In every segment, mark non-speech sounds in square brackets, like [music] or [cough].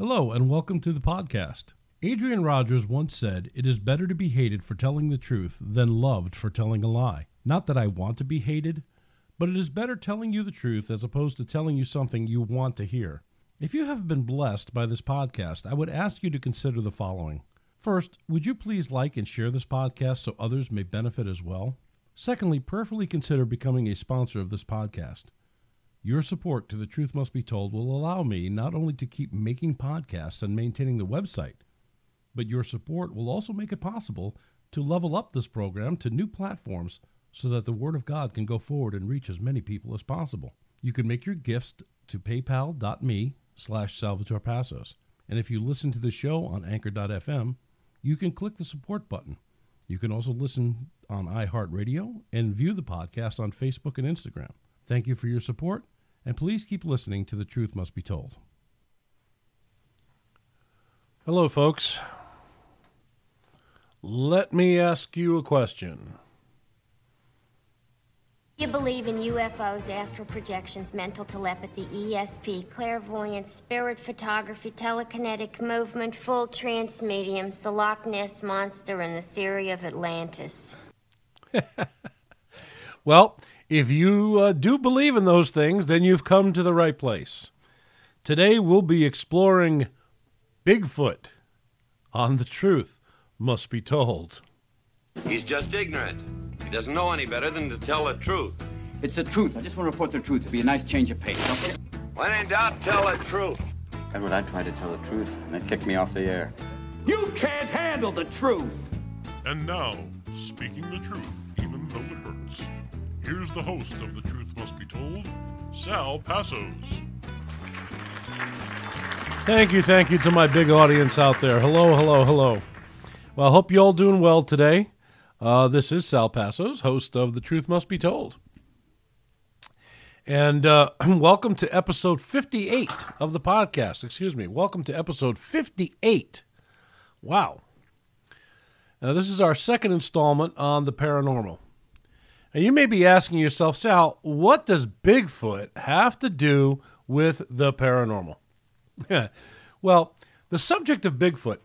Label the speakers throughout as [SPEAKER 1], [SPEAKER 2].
[SPEAKER 1] Hello, and welcome to the podcast. Adrian Rogers once said, It is better to be hated for telling the truth than loved for telling a lie. Not that I want to be hated, but it is better telling you the truth as opposed to telling you something you want to hear. If you have been blessed by this podcast, I would ask you to consider the following. First, would you please like and share this podcast so others may benefit as well? Secondly, prayerfully consider becoming a sponsor of this podcast. Your support to The Truth Must Be Told will allow me not only to keep making podcasts and maintaining the website, but your support will also make it possible to level up this program to new platforms so that the Word of God can go forward and reach as many people as possible. You can make your gifts to paypal.me slash Salvatore Passos. And if you listen to the show on anchor.fm, you can click the support button. You can also listen on iHeartRadio and view the podcast on Facebook and Instagram. Thank you for your support, and please keep listening to The Truth Must Be Told. Hello, folks. Let me ask you a question.
[SPEAKER 2] You believe in UFOs, astral projections, mental telepathy, ESP, clairvoyance, spirit photography, telekinetic movement, full trance mediums, the Loch Ness Monster, and the theory of Atlantis. [laughs]
[SPEAKER 1] Well, if you uh, do believe in those things, then you've come to the right place. Today we'll be exploring Bigfoot on the truth must be told.
[SPEAKER 3] He's just ignorant. He doesn't know any better than to tell the truth.
[SPEAKER 4] It's the truth. I just want to report the truth. It'd be a nice change of pace, okay?
[SPEAKER 3] When in doubt, tell the truth.
[SPEAKER 5] Edward, I tried to tell the truth, and they kicked me off the air.
[SPEAKER 4] You can't handle the truth.
[SPEAKER 6] And now, speaking the truth, even though it hurts. Here's the host of The Truth Must Be Told, Sal Passos.
[SPEAKER 1] Thank you, thank you to my big audience out there. Hello, hello, hello. Well, I hope you all doing well today. Uh, this is Sal Passos, host of The Truth Must Be Told. And uh, [clears throat] welcome to episode 58 of the podcast. Excuse me. Welcome to episode 58. Wow. Now, this is our second installment on the paranormal. And you may be asking yourself, Sal, what does Bigfoot have to do with the paranormal? [laughs] well, the subject of Bigfoot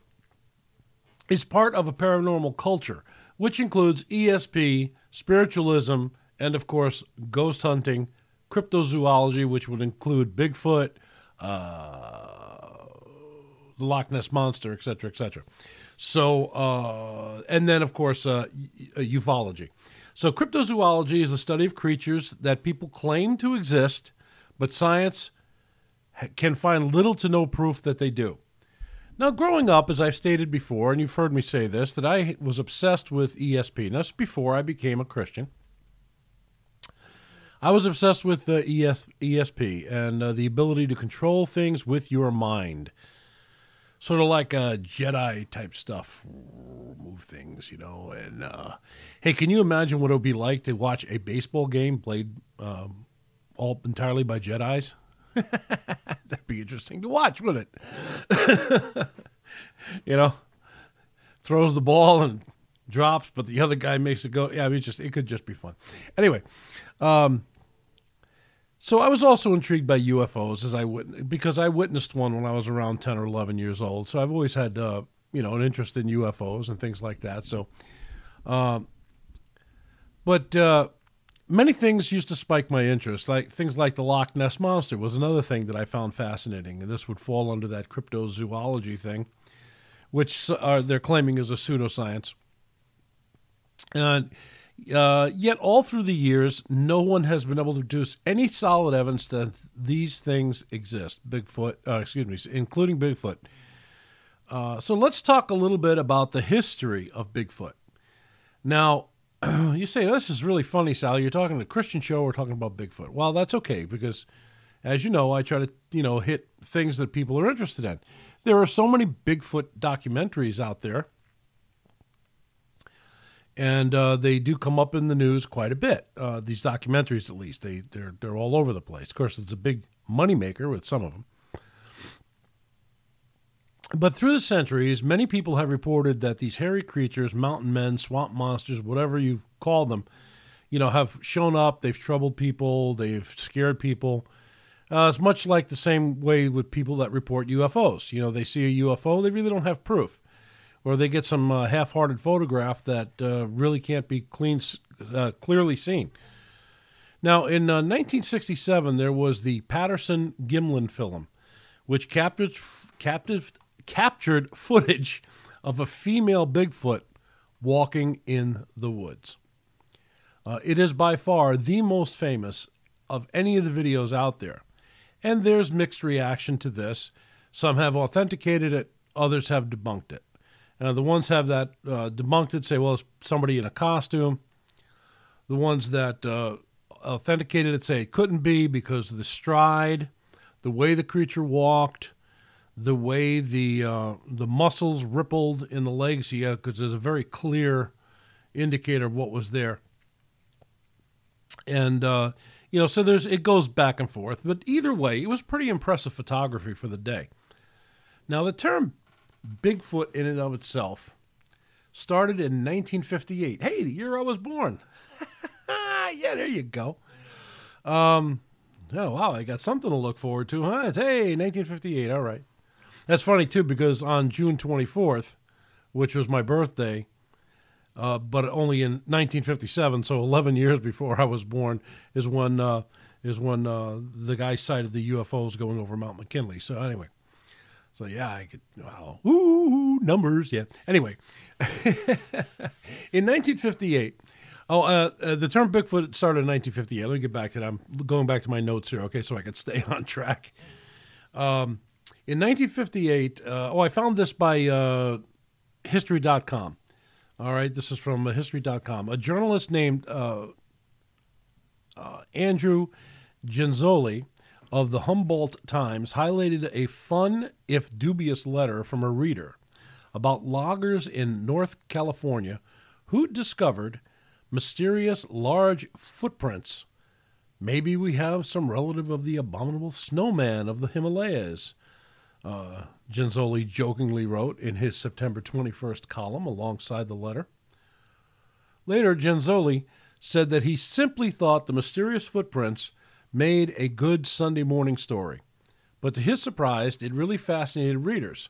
[SPEAKER 1] is part of a paranormal culture, which includes ESP, spiritualism, and of course, ghost hunting, cryptozoology, which would include Bigfoot, uh, the Loch Ness Monster, etc., etc. So, uh, and then of course, uh, ufology. So, cryptozoology is the study of creatures that people claim to exist, but science can find little to no proof that they do. Now, growing up, as I've stated before, and you've heard me say this, that I was obsessed with ESP. And that's before I became a Christian. I was obsessed with the ES, ESP and uh, the ability to control things with your mind. Sort of like a Jedi type stuff, move things, you know. And uh, hey, can you imagine what it would be like to watch a baseball game played um, all entirely by Jedi's? [laughs] That'd be interesting to watch, wouldn't it? [laughs] you know, throws the ball and drops, but the other guy makes it go. Yeah, I mean, just it could just be fun. Anyway, um, so I was also intrigued by UFOs as I wit- because I witnessed one when I was around ten or eleven years old. So I've always had uh, you know an interest in UFOs and things like that. So, um, but uh, many things used to spike my interest, like things like the Loch Ness monster was another thing that I found fascinating, and this would fall under that cryptozoology thing, which uh, they're claiming is a pseudoscience. And uh, yet, all through the years, no one has been able to produce any solid evidence that these things exist. Bigfoot, uh, excuse me, including Bigfoot. Uh, so let's talk a little bit about the history of Bigfoot. Now, [clears throat] you say this is really funny, Sally. You're talking to a Christian show. We're talking about Bigfoot. Well, that's okay because, as you know, I try to you know hit things that people are interested in. There are so many Bigfoot documentaries out there, and uh, they do come up in the news quite a bit. Uh, these documentaries, at least, they they're they're all over the place. Of course, it's a big moneymaker with some of them. But through the centuries, many people have reported that these hairy creatures, mountain men, swamp monsters, whatever you call them, you know, have shown up. They've troubled people. They've scared people. Uh, it's much like the same way with people that report UFOs. You know, they see a UFO, they really don't have proof, or they get some uh, half-hearted photograph that uh, really can't be clean, uh, clearly seen. Now, in uh, 1967, there was the Patterson Gimlin film, which captured captive, captured footage of a female Bigfoot walking in the woods. Uh, it is by far the most famous of any of the videos out there. And there's mixed reaction to this. Some have authenticated it, others have debunked it. Uh, the ones have that uh, debunked it say, well, it's somebody in a costume. The ones that uh, authenticated it say it couldn't be because of the stride, the way the creature walked, the way the uh, the muscles rippled in the legs. Yeah, because there's a very clear indicator of what was there. And uh, you know, so there's it goes back and forth, but either way, it was pretty impressive photography for the day. Now, the term Bigfoot in and of itself started in 1958. Hey, the year I was born. [laughs] yeah, there you go. Um, oh wow, I got something to look forward to, huh? Hey, 1958. All right. That's funny too because on June 24th, which was my birthday, uh, but only in 1957, so 11 years before I was born, is when uh, is when uh, the guy sighted the UFOs going over Mount McKinley. So anyway, so yeah, I could wow, ooh numbers, yeah. Anyway, [laughs] in 1958. Oh, uh, uh, the term Bigfoot started in 1958. Let me get back to that. I'm going back to my notes here, okay, so I can [laughs] stay on track. Um, in 1958, uh, oh, I found this by uh, History.com. All right, this is from uh, History.com. A journalist named uh, Andrew Genzoli of the Humboldt Times highlighted a fun, if dubious, letter from a reader about loggers in North California who discovered mysterious large footprints. Maybe we have some relative of the abominable snowman of the Himalayas uh, Genzoli jokingly wrote in his September 21st column alongside the letter. Later, Genzoli said that he simply thought the mysterious footprints made a good Sunday morning story. But to his surprise, it really fascinated readers.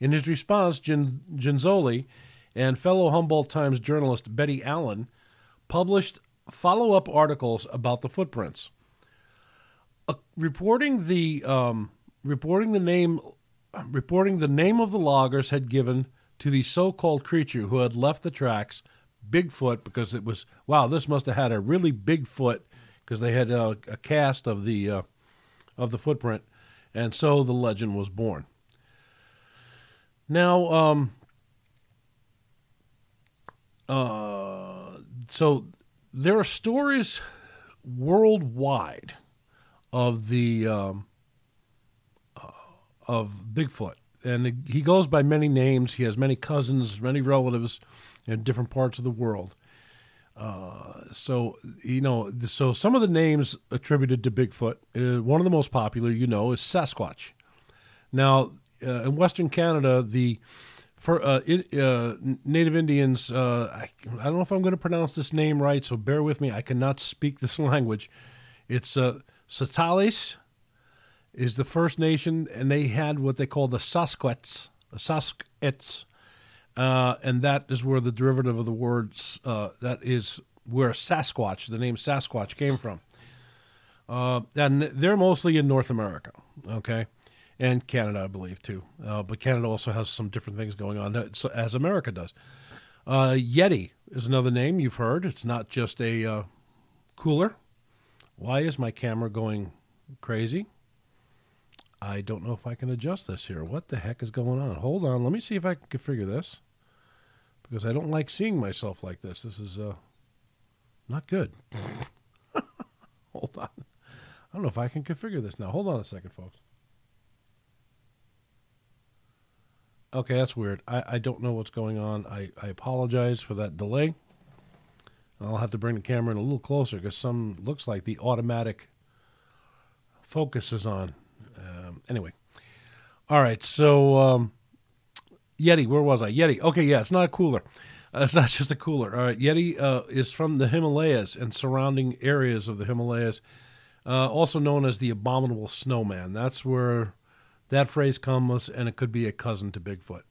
[SPEAKER 1] In his response, Genzoli and fellow Humboldt Times journalist Betty Allen published follow up articles about the footprints. Uh, reporting the um, reporting the name reporting the name of the loggers had given to the so-called creature who had left the tracks Bigfoot because it was wow this must have had a really big foot because they had a, a cast of the uh, of the footprint and so the legend was born. Now um uh so there are stories worldwide of the um, of Bigfoot. And he goes by many names. He has many cousins, many relatives in different parts of the world. So, you know, so some of the names attributed to Bigfoot, uh, one of the most popular, you know, is Sasquatch. Now, uh, in Western Canada, the for uh, it, uh, Native Indians, uh, I, I, don't know if I'm going to pronounce this name right, so bear with me. I cannot speak this [laughs] language. It's uh, Satales is the First Nation, and they had what they call the Sasquatch, Saskets, uh, and that is where the derivative of the words uh, that is where Sasquatch, the name Sasquatch, came from. Uh, and they're mostly in North America, okay, and Canada, I believe too. Uh, but Canada also has some different things going on as America does. Uh, Yeti is another name you've heard. It's not just a uh, cooler. Why is my camera going crazy? I don't know if I can adjust this here. What the heck is going on? Hold on. Let me see if I can figure this. Because I don't like seeing myself like this. This is uh, not good. [laughs] Hold on. I don't know if I can configure this now. Hold on a second, folks. Okay, that's weird. I, I don't know what's going on. I, I apologize for that delay. I'll have to bring the camera in a little closer because some looks like the automatic focus is on. Um, anyway, all right. So um, Yeti, where was I? Yeti. Okay, yeah, it's not a cooler. Uh, it's [laughs] not just a cooler. All right, Yeti uh, is from the Himalayas and surrounding areas of the Himalayas. uh, also known as the abominable snowman. That's where that phrase comes, and it could be a cousin to Bigfoot.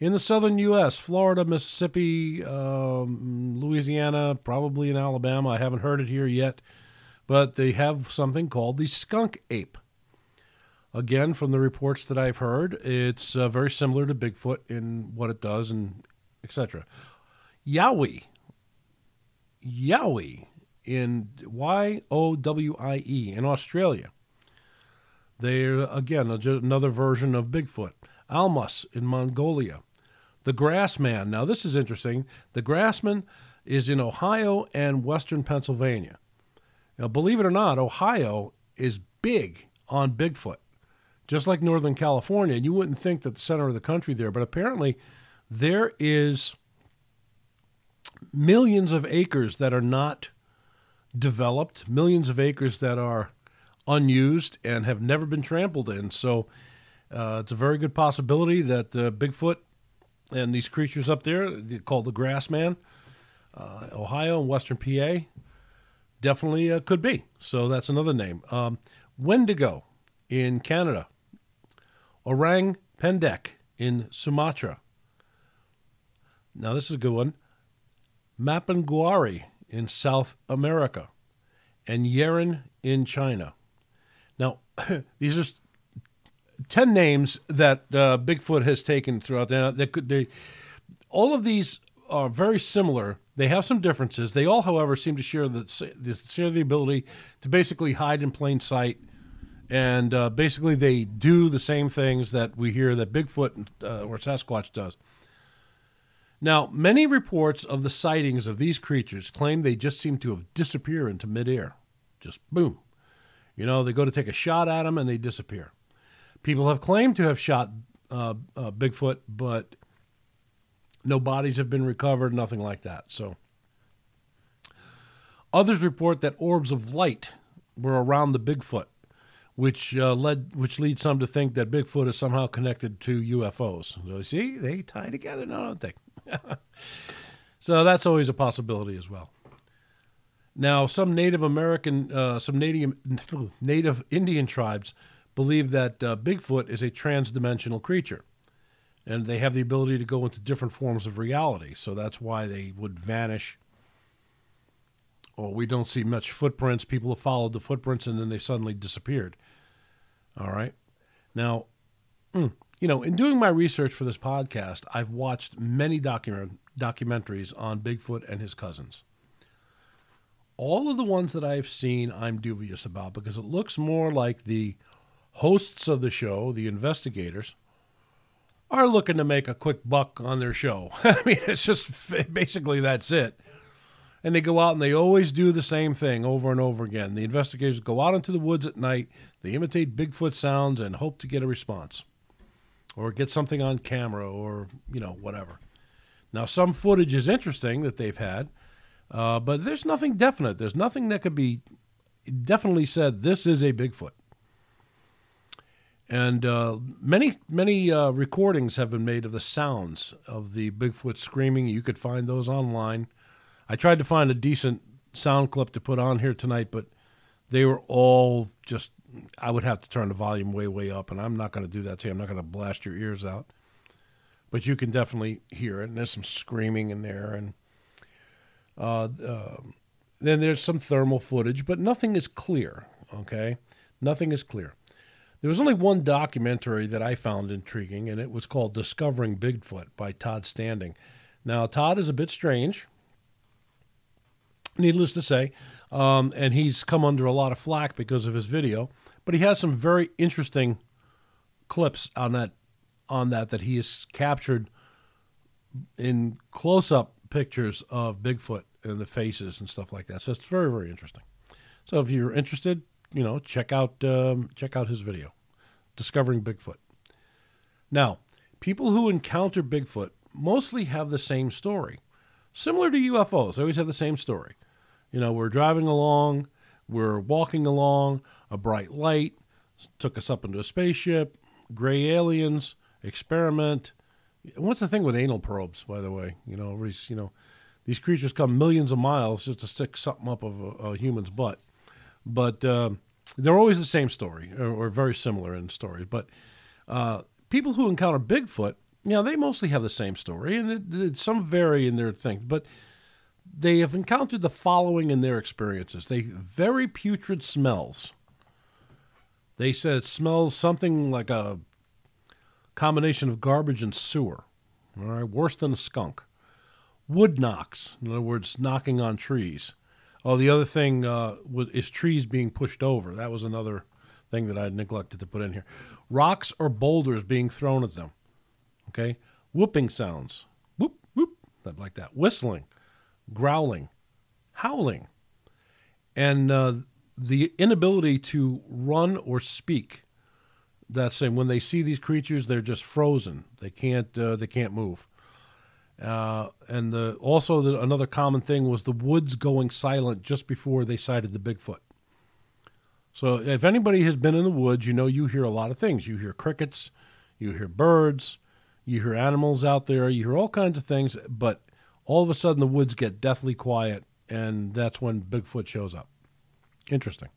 [SPEAKER 1] In the southern U.S., Florida, Mississippi, um, Louisiana, probably in Alabama. I haven't heard it here yet, but they have something called the skunk ape. Again, from the reports that I've heard, it's uh, very similar to Bigfoot in what it does and etc. Yowie, Yowie in Y O W I E in Australia. They're again another version of Bigfoot. Almas in Mongolia. The Grassman. Now this is interesting. The Grassman is in Ohio and western Pennsylvania. Now believe it or not, Ohio is big on Bigfoot. Just like Northern California, and you wouldn't think that the center of the country there, but apparently there is millions of acres that are not developed, millions of acres that are unused and have never been trampled in. So uh, it's a very good possibility that uh, Bigfoot and these creatures up there, called the Grassman, uh, Ohio and Western PA, definitely uh, could be. So that's another name. Um, Wendigo in Canada, Orang Pendek in Sumatra. Now this is a good one. Mapinguari in South America, and Yeren in China. Now, [clears throat] these are 10 names that uh, Bigfoot has taken throughout there. They could, they, all of these are very similar. They have some differences. They all, however, seem to share the, the share the ability to basically hide in plain sight. And uh, basically, they do the same things that we hear that Bigfoot uh, or Sasquatch does. Now, many reports of the sightings of these creatures claim they just seem to have disappeared into midair. Just boom. You know, they go to take a shot at them and they disappear. People have claimed to have shot uh, uh, Bigfoot, but no bodies have been recovered, nothing like that. So, others report that orbs of light were around the Bigfoot, which uh, led which leads some to think that Bigfoot is somehow connected to UFOs. So, see, they tie together now, don't they? [laughs] so that's always a possibility as well. Now, some Native American, uh, some Native [laughs] Native Indian tribes believe that uh, Bigfoot is a transdimensional creature, and they have the ability to go into different forms of reality. So that's why they would vanish. Or we don't see much footprints. People have followed the footprints and then they suddenly disappeared. All right. Now, mm, you know, in doing my research for this podcast, I've watched many document documentaries on Bigfoot and his cousins. All of the ones that I've seen, I'm dubious about because it looks more like the hosts of the show, the investigators, are looking to make a quick buck on their show. [laughs] I mean, it's just basically that's it. And they go out and they always do the same thing over and over again. The investigators go out into the woods at night, they imitate Bigfoot sounds and hope to get a response or get something on camera or, you know, whatever. Now, some footage is interesting that they've had, uh, but there's nothing definite. There's nothing that could be definitely said this is a Bigfoot. And uh, many, many uh, recordings have been made of the sounds of the Bigfoot screaming. You could find those online. I tried to find a decent sound clip to put on here tonight, but they were all just I would have to turn the volume way, way up, and I'm not going to do that to you. I'm not going to blast your ears out, but you can definitely hear it. And there's some screaming in there, and uh, uh, then there's some thermal footage, but nothing is clear. Okay, nothing is clear. There was only one documentary that I found intriguing, and it was called "Discovering Bigfoot" by Todd Standing. Now, Todd is a bit strange, needless to say. Um, and he's come under a lot of flack because of his video. But he has some very interesting clips on that on that that he has captured in close-up pictures of Bigfoot and the faces and stuff like that. So it's very very interesting. So if you're interested, you know, check out um, check out his video, discovering Bigfoot. Now, people who encounter Bigfoot mostly have the same story, similar to UFOs. They always have the same story. You know, we're driving along, we're walking along, a bright light took us up into a spaceship, gray aliens, experiment. What's the thing with anal probes, by the way? You know, you know, these creatures come millions of miles just to stick something up of a, a human's butt. But uh, they're always the same story or, or very similar in stories. But uh, people who encounter Bigfoot, you know, they mostly have the same story, and it, it, some vary in their thing, but they have encountered the following in their experiences: they very putrid smells. They said it smells something like a combination of garbage and sewer. All right, worse than a skunk. Wood knocks, in other words, knocking on trees. Oh, the other thing uh, was, is trees being pushed over. That was another thing that I neglected to put in here. Rocks or boulders being thrown at them. Okay, whooping sounds. Whoop whoop, like that. Whistling, growling, howling, and uh, the inability to run or speak. That's saying when they see these creatures, they're just frozen. They can't. Uh, they can't move. Uh, and the, also the, another common thing was the woods going silent just before they sighted the Bigfoot. So if anybody has been in the woods, you know you hear a lot of things. You hear crickets, you hear birds, you hear animals out there, you hear all kinds of things. But all of a sudden, the woods get deathly quiet, and that's when Bigfoot shows up. Interesting.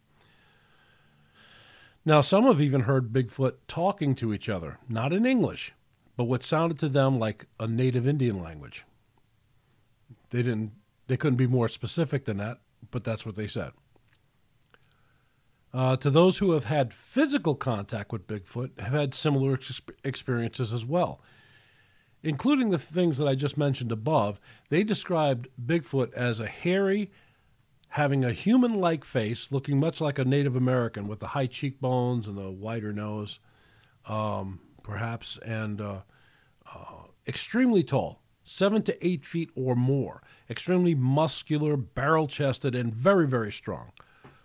[SPEAKER 1] Now, some have even heard Bigfoot talking to each other, not in English, but what sounded to them like a native Indian language. They didn't they couldn't be more specific than that, but that's what they said. Uh, to those who have had physical contact with Bigfoot, have had similar ex- experiences as well, including the things that I just mentioned above. They described Bigfoot as a hairy, having a human like face, looking much like a Native American with the high cheekbones and the wider nose, um, perhaps, and uh, uh, extremely tall, seven to eight feet or more, extremely muscular, barrel chested, and very, very strong.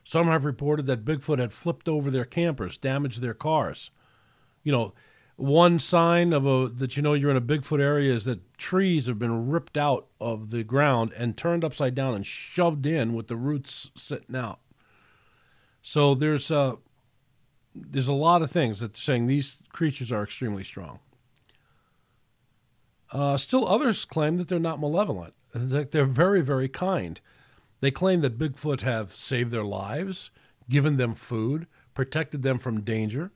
[SPEAKER 1] Some have reported that Bigfoot had flipped over their campers, damaged their cars. You know, one sign of a that you know you're in a Bigfoot area is that trees have been ripped out of the ground and turned upside down and shoved in with the roots sitting out. So there's a uh, there's a lot of things that saying these creatures are extremely strong. Uh, still, others claim that they're not malevolent, that they're very, very kind. They claim that Bigfoot have saved their lives, given them food, protected them from danger.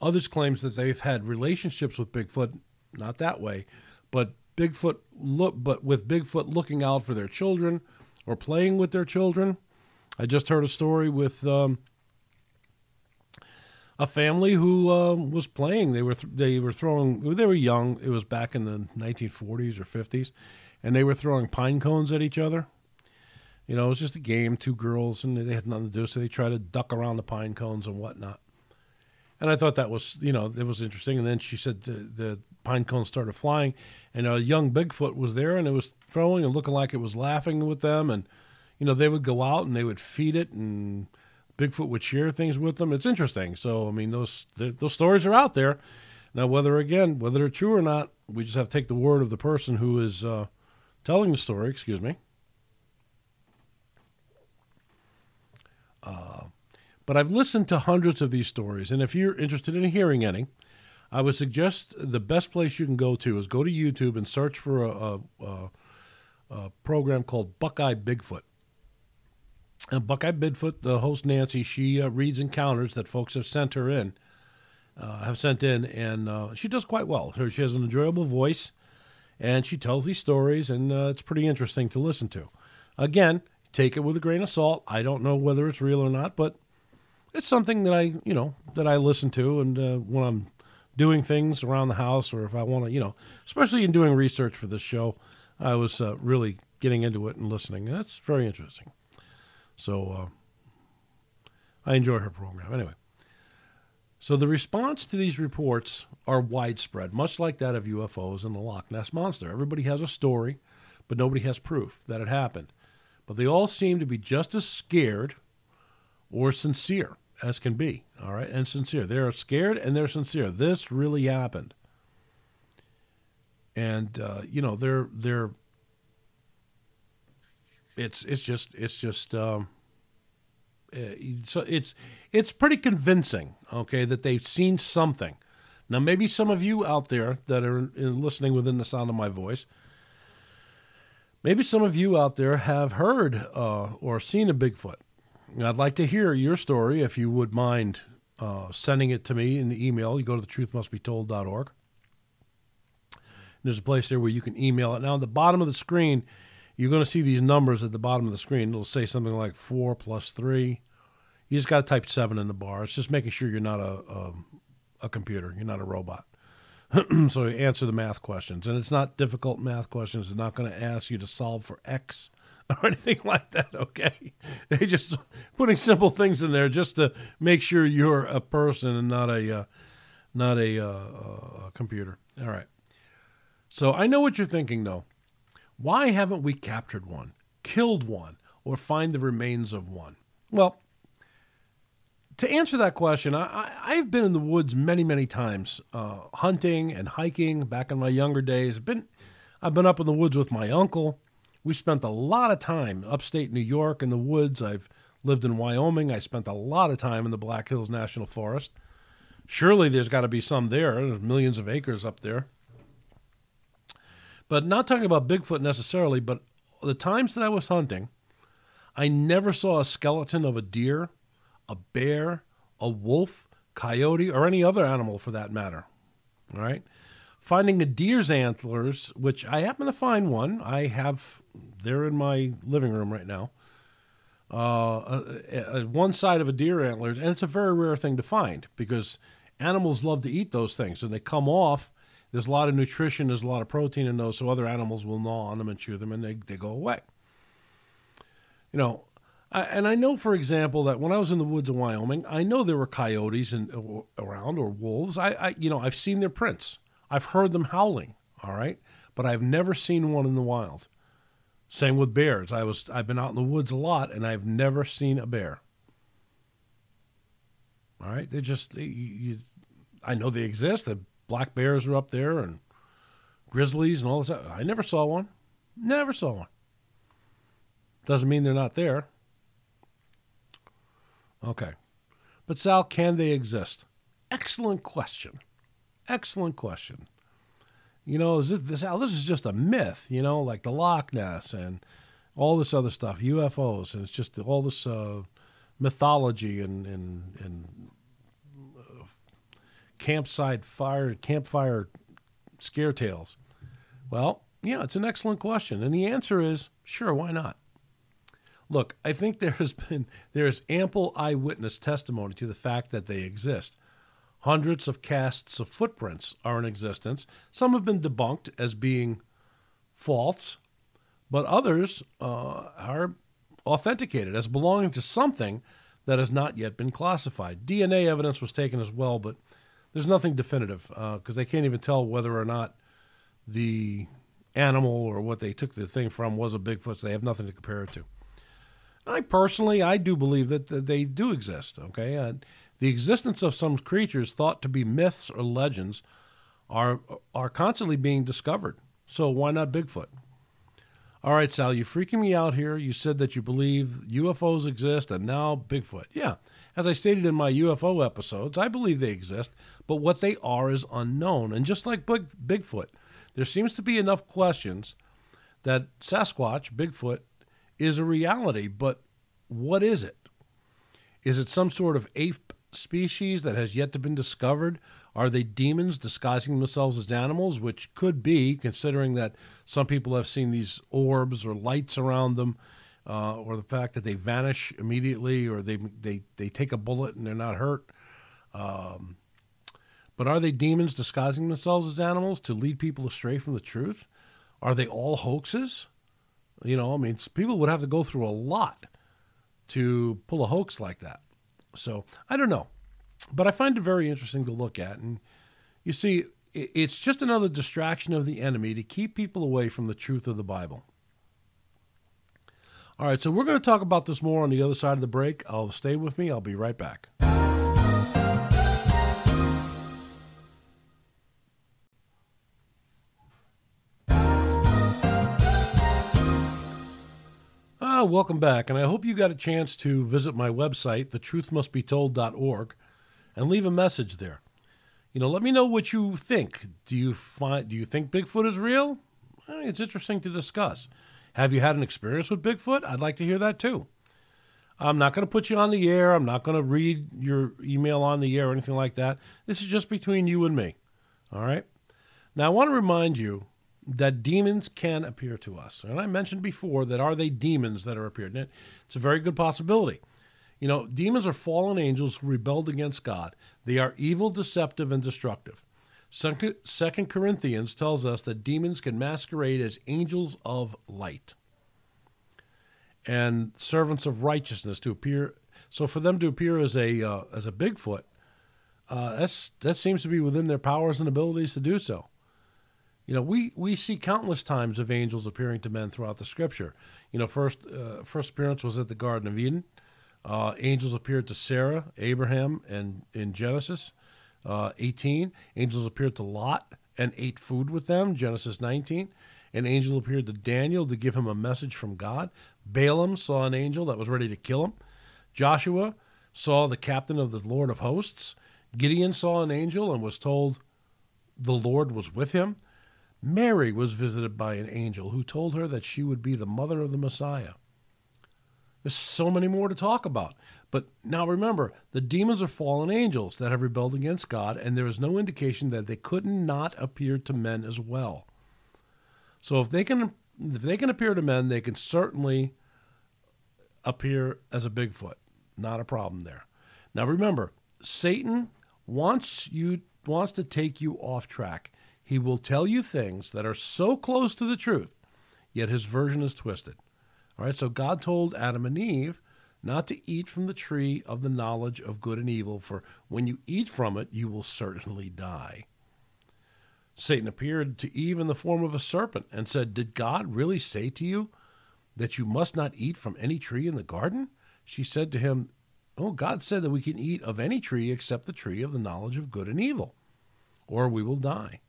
[SPEAKER 1] Others claims that they've had relationships with Bigfoot, not that way, but Bigfoot look, but with Bigfoot looking out for their children or playing with their children. I just heard a story with um, a family who uh, was playing. They were th- they were throwing. They were young. It was back in the 1940s or 50s, and they were throwing pine cones at each other. You know, it was just a game, two girls, and they had nothing to do, so they tried to duck around the pine cones and whatnot. And I thought that was, you know, it was interesting. And then she said the, the pine cones started flying, and a young Bigfoot was there, and it was throwing and looking like it was laughing with them. And, you know, they would go out and they would feed it and Bigfoot would share things with them. It's interesting. So I mean, those those stories are out there. Now, whether again whether they're true or not, we just have to take the word of the person who is uh, telling the story. Excuse me. But I've listened to hundreds of these stories, and if you're interested in hearing any, I would suggest the best place you can go to is go to YouTube and search for a, a, a, program called Buckeye Bigfoot. And Buckeye Bigfoot, the host Nancy, she uh, reads encounters that folks have sent her in, uh, have sent in, and uh, she does quite well. She has an enjoyable voice, and she tells these stories, and uh, it's pretty interesting to listen to. Again, take it with a grain of salt. I don't know whether it's real or not, but it's something that I, you know, that I listen to, and uh, when I'm doing things around the house, or if I want to, you know, especially in doing research for this show, I was uh, really getting into it and listening. That's very interesting. So uh, I enjoy her program. Anyway, so the response to these reports are widespread, much like that of UFOs and the Loch Ness Monster. Everybody has a story, but nobody has proof that it happened. But they all seem to be just as scared or sincere as can be. All right, and sincere. They're scared and they're sincere. This really happened, and uh, you know they're they're it's it's just it's just um, uh, so it's it's pretty convincing, okay, that they've seen something. Now, maybe some of you out there that are listening within the sound of my voice, maybe some of you out there have heard uh, or seen a Bigfoot. I'd like to hear your story if you would mind uh, sending it to me in the email. You go to the truthmustbetold.org. There's a place there where you can email it. Now, at the bottom of the screen, you're going to see these numbers at the bottom of the screen. It'll say something like four plus three. You just got to type seven in the bar. It's just making sure you're not a, a, a computer, you're not a robot. [clears throat] so answer the math questions. And it's not difficult math questions. It's not going to ask you to solve for X [laughs] or anything like that, okay? [laughs] They're just putting simple things in there just to make sure you're a person and not a, uh, not a, uh, a computer. All right. So I know what you're thinking, though. Why haven't we captured one, killed one, or find the remains of one? Well, to answer that question, I, have been in the woods many, many times, uh, hunting and hiking. Back in my younger days, been, I've been up in the woods with my uncle. We spent a lot of time upstate New York in the woods. I've lived in Wyoming. I spent a lot of time in the Black Hills National Forest. Surely there's got to be some there. There's millions of acres up there. But not talking about Bigfoot necessarily, but the times that I was hunting, I never saw a skeleton of a deer a bear, a wolf, coyote, or any other animal for that matter. All right. Finding a deer's antlers, which I happen to find one. I have, they're in my living room right now. Uh, uh, one side of a deer antler, and it's a very rare thing to find because animals love to eat those things. And they come off, there's a lot of nutrition, there's a lot of protein in those, so other animals will gnaw on them and chew them, and they, they go away. You know, I, and I know, for example, that when I was in the woods of Wyoming, I know there were coyotes and around or wolves. I, I, you know, I've seen their prints. I've heard them howling. All right, but I've never seen one in the wild. Same with bears. I was I've been out in the woods a lot, and I've never seen a bear. All right, they just they, you, I know they exist. The black bears are up there, and grizzlies and all this. I never saw one. Never saw one. Doesn't mean they're not there. Okay. But Sal, can they exist? Excellent question. Excellent question. You know, is this, this is just a myth, you know, like the Loch Ness and all this other stuff, UFOs, and it's just all this uh, mythology and, and, and uh, campsite fire, campfire scare tales. Well, yeah, it's an excellent question. And the answer is sure, why not? Look, I think there has been there is ample eyewitness testimony to the fact that they exist. Hundreds of casts of footprints are in existence. Some have been debunked as being false, but others uh, are authenticated as belonging to something that has not yet been classified. DNA evidence was taken as well, but there's nothing definitive because uh, they can't even tell whether or not the animal or what they took the thing from was a Bigfoot. So they have nothing to compare it to. I personally, I do believe that, that they do exist. Okay, uh, the existence of some creatures thought to be myths or legends are are constantly being discovered. So why not Bigfoot? All right, Sal, you're freaking me out here. You said that you believe UFOs exist and now Bigfoot. Yeah, as I stated in my UFO episodes, I believe they exist, but what they are is unknown. And just like Big, Bigfoot, there seems to be enough questions that Sasquatch, Bigfoot, is a reality, but what is it? Is it some sort of ape species that has yet to been discovered? Are they demons disguising themselves as animals, which could be, considering that some people have seen these orbs or lights around them, uh, or the fact that they vanish immediately, or they they they take a bullet and they're not hurt. Um, but are they demons disguising themselves as animals to lead people astray from the truth? Are they all hoaxes? You know, I mean, people would have to go through a lot to pull a hoax like that. So I don't know, but I find it very interesting to look at. And you see, it's just another distraction of the enemy to keep people away from the truth of the Bible. All right, so we're going to talk about this more on the other side of the break. I'll stay with me. I'll be right back. Ah, welcome back, and I hope you got a chance to visit my website, thetruthmustbetold.org, and leave a message there. You know, let me know what you think. Do you find do you think Bigfoot is real? It's interesting to discuss. Have you had an experience with Bigfoot? I'd like to hear that too. I'm not going to put you on the air. I'm not going to read your email on the air or anything like that. This is just between you and me. All right? Now, I want to remind you that demons can appear to us. And I mentioned before that are they demons that are appearing? It's a very good possibility. You know, demons are fallen angels who rebelled against God. They are evil, deceptive, and destructive. Second Corinthians tells us that demons can masquerade as angels of light and servants of righteousness to appear. So for them to appear as a uh, as a Bigfoot, uh, that's that seems to be within their powers and abilities to do so. You know, we, we see countless times of angels appearing to men throughout the Scripture. You know, first uh, first appearance was at the Garden of Eden. Uh, angels appeared to Sarah, Abraham, and in Genesis uh, 18. Angels appeared to Lot and ate food with them, Genesis 19. An angel appeared to Daniel to give him a message from God. Balaam saw an angel that was ready to kill him. Joshua saw the captain of the Lord of hosts. Gideon saw an angel and was told the Lord was with him. Mary was visited by an angel who told her that she would be the mother of the Messiah. There's so many more to talk about. But now remember, the demons are fallen angels that have rebelled against God, and there is no indication that they could not appear to men as well. So if they can if they can appear to men, they can certainly appear as a Bigfoot. Not a problem there. Now remember, Satan wants you wants to take you off track. He will tell you things that are so close to the truth, yet his version is twisted. All right, so God told Adam and Eve not to eat from the tree of the knowledge of good and evil, for when you eat from it, you will certainly die. Satan appeared to Eve in the form of a serpent and said, Did God really say to you that you must not eat from any tree in the garden? She said to him, Oh, God said that we can eat of any tree except the tree of the knowledge of good and evil, or we will die.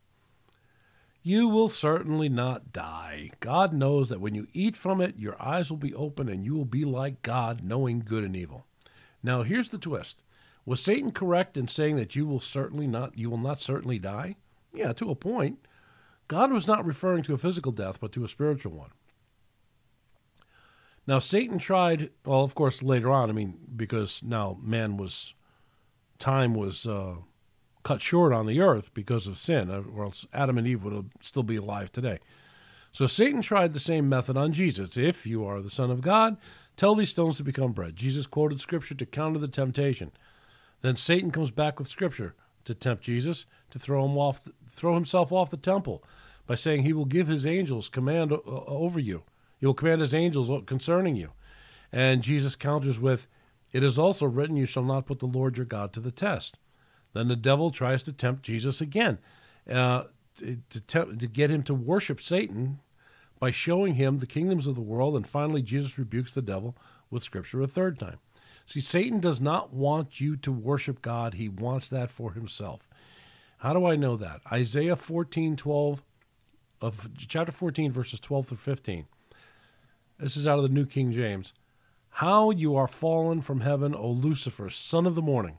[SPEAKER 1] You will certainly not die. God knows that when you eat from it, your eyes will be open and you will be like God, knowing good and evil. Now, here's the twist. Was Satan correct in saying that you will certainly not you will not certainly die? Yeah, to a point. God was not referring to a physical death, but to a spiritual one. Now, Satan tried, well, of course, later on, I mean, because now man was, time was uh, cut short on the earth because of sin, uh, or else Adam and Eve would still be alive today. So Satan tried the same method on Jesus. If you are the Son of God, tell these stones to become bread. Jesus quoted Scripture to counter the temptation. Then Satan comes back with Scripture to tempt Jesus to throw him off, throw himself off the temple, by saying he will give his angels command over you. He will command his angels concerning you. And Jesus counters with, "It is also written, you shall not put the Lord your God to the test." Then the devil tries to tempt Jesus again, uh, to, to get him to worship Satan by showing him the kingdoms of the world. And finally, Jesus rebukes the devil with Scripture a third time. See, Satan does not want you to worship God, he wants that for himself. How do I know that? Isaiah 14, 12, of chapter 14, verses 12 through 15. This is out of the New King James. How you are fallen from heaven, O Lucifer, son of the morning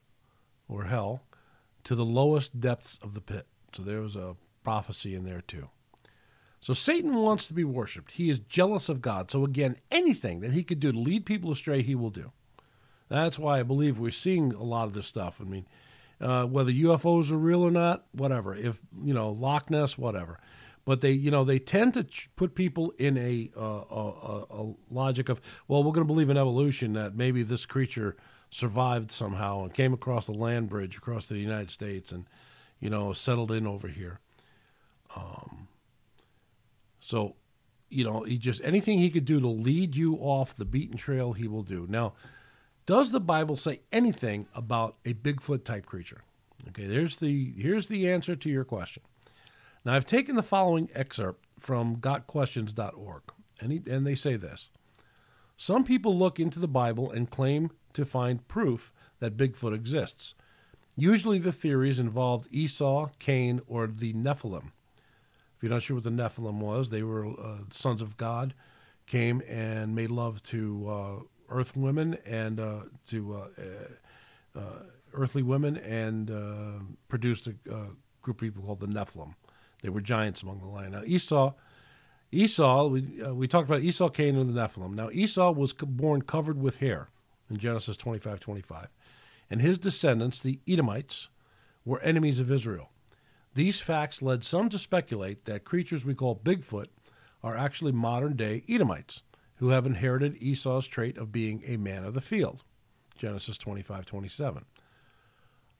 [SPEAKER 1] or hell to the lowest depths of the pit. So there was a prophecy in there too. So Satan wants to be worshiped. He is jealous of God. So again, anything that he could do to lead people astray, he will do. That's why I believe we're seeing a lot of this stuff. I mean, uh, whether UFOs are real or not, whatever. If you know Loch Ness, whatever. But they, you know, they tend to ch- put people in a, uh, a, a logic of, well, we're going to believe in evolution that maybe this creature survived somehow and came across the land bridge across the United States and, you know, settled in over here. Um, so, you know, he just anything he could do to lead you off the beaten trail, he will do. Now, does the Bible say anything about a Bigfoot type creature? Okay, there's the here's the answer to your question. Now, I've taken the following excerpt from gotquestions.org, and, he, and they say this Some people look into the Bible and claim to find proof that Bigfoot exists. Usually the theories involved Esau, Cain, or the Nephilim. If you're not sure what the Nephilim was, they were uh, sons of God, came and made love to uh, earth women and uh, to uh, uh, earthly women and uh, produced a, group of people called the Nephilim. They were giants among the line. Now Esau, Esau, we uh, we talked about Esau, Cain, and the Nephilim. Now Esau was born covered with hair in Genesis 25, 25. and his descendants, the Edomites, were enemies of Israel. These facts led some to speculate that creatures we call Bigfoot are actually modern day Edomites who have inherited Esau's trait of being a man of the field. Genesis 25 27.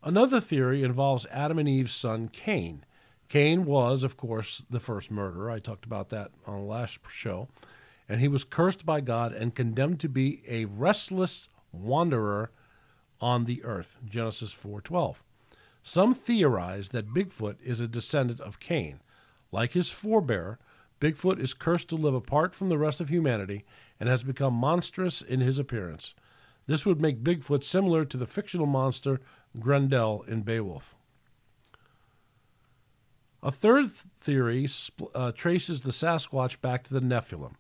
[SPEAKER 1] Another theory involves Adam and Eve's son Cain. Cain was, of course, the first murderer. I talked about that on the last show. And he was cursed by God and condemned to be a restless wanderer on the earth. Genesis 4:12. Some theorize that Bigfoot is a descendant of Cain. Like his forebear, Bigfoot is cursed to live apart from the rest of humanity and has become monstrous in his appearance. This would make Bigfoot similar to the fictional monster Grendel in Beowulf. A third theory uh, traces the Sasquatch back to the Nephilim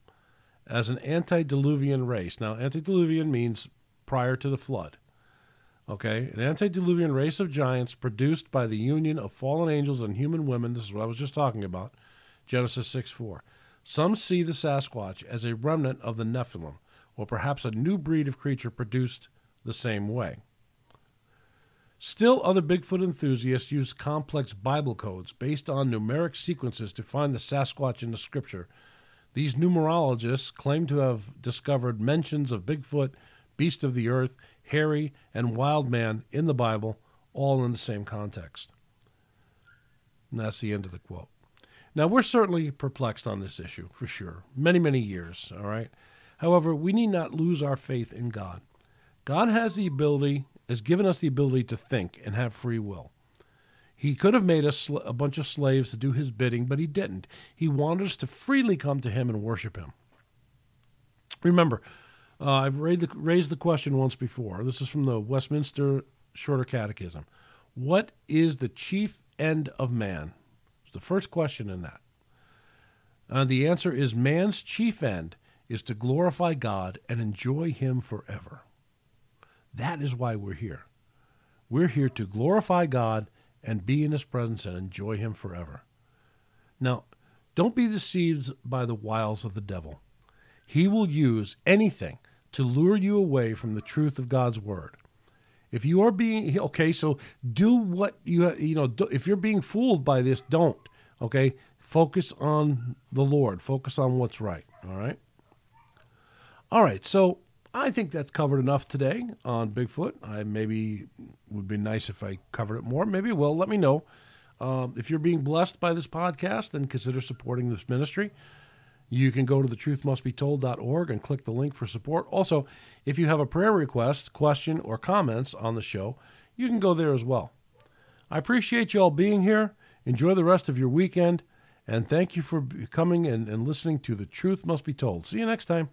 [SPEAKER 1] as an antediluvian race. Now, antediluvian means prior to the flood. Okay, an antediluvian race of giants produced by the union of fallen angels and human women. This is what I was just talking about. Genesis 6 4. Some see the Sasquatch as a remnant of the Nephilim, or perhaps a new breed of creature produced the same way. Still, other Bigfoot enthusiasts use complex Bible codes based on numeric sequences to find the Sasquatch in the scripture. These numerologists claim to have discovered mentions of Bigfoot, beast of the earth, hairy, and wild man in the Bible, all in the same context. And that's the end of the quote. Now, we're certainly perplexed on this issue, for sure. Many, many years, all right? However, we need not lose our faith in God. God has the ability, has given us the ability to think and have free will. He could have made us a bunch of slaves to do his bidding, but he didn't. He wanted us to freely come to him and worship him. Remember, uh, I've raised the, raised the question once before. This is from the Westminster Shorter Catechism. What is the chief end of man? It's the first question in that. Uh, the answer is man's chief end is to glorify God and enjoy him forever. That is why we're here. We're here to glorify God and be in his presence and enjoy him forever. Now, don't be deceived by the wiles of the devil. He will use anything to lure you away from the truth of God's word. If you are being okay, so do what you you know. Do, if you're being fooled by this, don't. Okay, focus on the Lord. Focus on what's right. All right. All right. So I think that's covered enough today on Bigfoot. I maybe would be nice if I covered it more. Maybe will. Let me know. Um, if you're being blessed by this podcast, then consider supporting this ministry. You can go to thetruthmustbetold.org and click the link for support. Also, if you have a prayer request, question, or comments on the show, you can go there as well. I appreciate you all being here. Enjoy the rest of your weekend, and thank you for coming and, and listening to The Truth Must Be Told. See you next time.